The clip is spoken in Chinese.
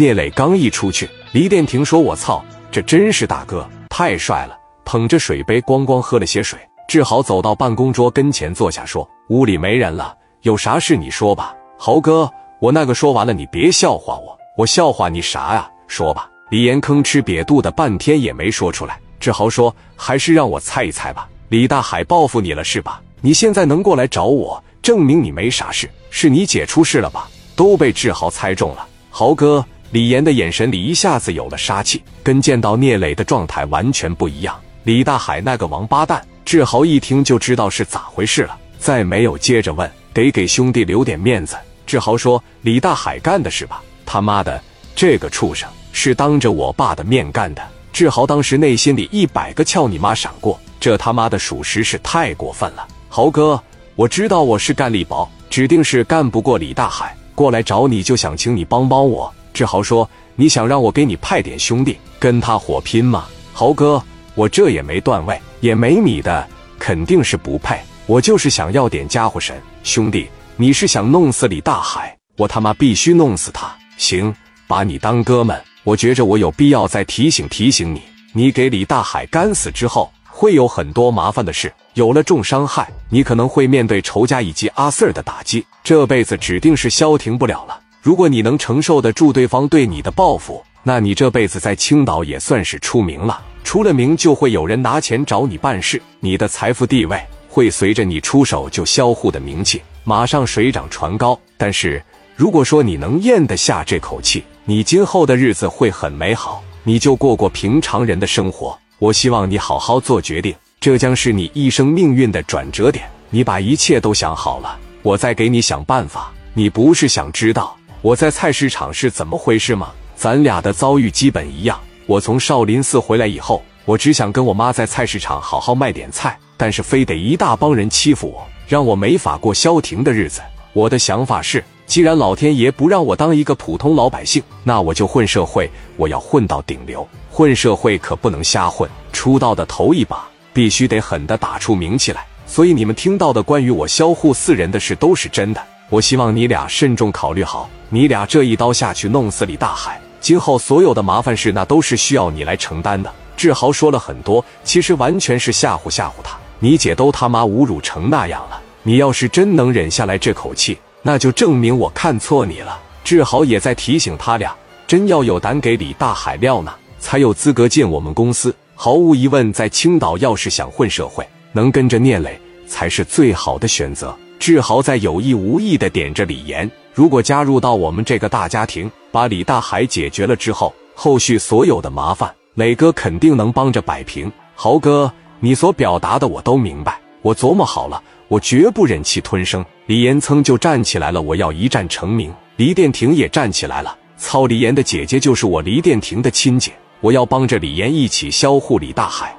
聂磊刚一出去，李殿廷说：“我操，这真是大哥，太帅了！”捧着水杯咣咣喝了些水。志豪走到办公桌跟前坐下，说：“屋里没人了，有啥事你说吧。”豪哥，我那个说完了，你别笑话我，我笑话你啥呀？说吧。李岩吭哧瘪肚的半天也没说出来。志豪说：“还是让我猜一猜吧。李大海报复你了是吧？你现在能过来找我，证明你没啥事，是你姐出事了吧？”都被志豪猜中了。豪哥，李岩的眼神里一下子有了杀气，跟见到聂磊的状态完全不一样。李大海那个王八蛋。志豪一听就知道是咋回事了，再没有接着问，得给兄弟留点面子。志豪说：“李大海干的是吧？他妈的，这个畜生是当着我爸的面干的。”志豪当时内心里一百个翘你妈闪过，这他妈的属实是太过分了。豪哥，我知道我是干力薄，指定是干不过李大海，过来找你就想请你帮帮我。志豪说：“你想让我给你派点兄弟跟他火拼吗？”豪哥。我这也没段位，也没米的，肯定是不配。我就是想要点家伙神，兄弟，你是想弄死李大海？我他妈必须弄死他！行，把你当哥们。我觉着我有必要再提醒提醒你，你给李大海干死之后，会有很多麻烦的事，有了重伤害，你可能会面对仇家以及阿 Sir 的打击，这辈子指定是消停不了了。如果你能承受得住对方对你的报复，那你这辈子在青岛也算是出名了。出了名就会有人拿钱找你办事，你的财富地位会随着你出手就销户的名气马上水涨船高。但是如果说你能咽得下这口气，你今后的日子会很美好，你就过过平常人的生活。我希望你好好做决定，这将是你一生命运的转折点。你把一切都想好了，我再给你想办法。你不是想知道我在菜市场是怎么回事吗？咱俩的遭遇基本一样。我从少林寺回来以后，我只想跟我妈在菜市场好好卖点菜，但是非得一大帮人欺负我，让我没法过消停的日子。我的想法是，既然老天爷不让我当一个普通老百姓，那我就混社会，我要混到顶流。混社会可不能瞎混，出道的头一把必须得狠的打出名气来。所以你们听到的关于我销户四人的事都是真的。我希望你俩慎重考虑好，你俩这一刀下去弄死李大海。今后所有的麻烦事，那都是需要你来承担的。志豪说了很多，其实完全是吓唬吓唬他。你姐都他妈侮辱成那样了，你要是真能忍下来这口气，那就证明我看错你了。志豪也在提醒他俩，真要有胆给李大海撂那，才有资格进我们公司。毫无疑问，在青岛要是想混社会，能跟着聂磊才是最好的选择。志豪在有意无意的点着李岩。如果加入到我们这个大家庭，把李大海解决了之后，后续所有的麻烦，磊哥肯定能帮着摆平。豪哥，你所表达的我都明白，我琢磨好了，我绝不忍气吞声。李岩噌就站起来了，我要一战成名。黎殿廷也站起来了，操，李岩的姐姐就是我黎殿廷的亲姐，我要帮着李岩一起销户李大海。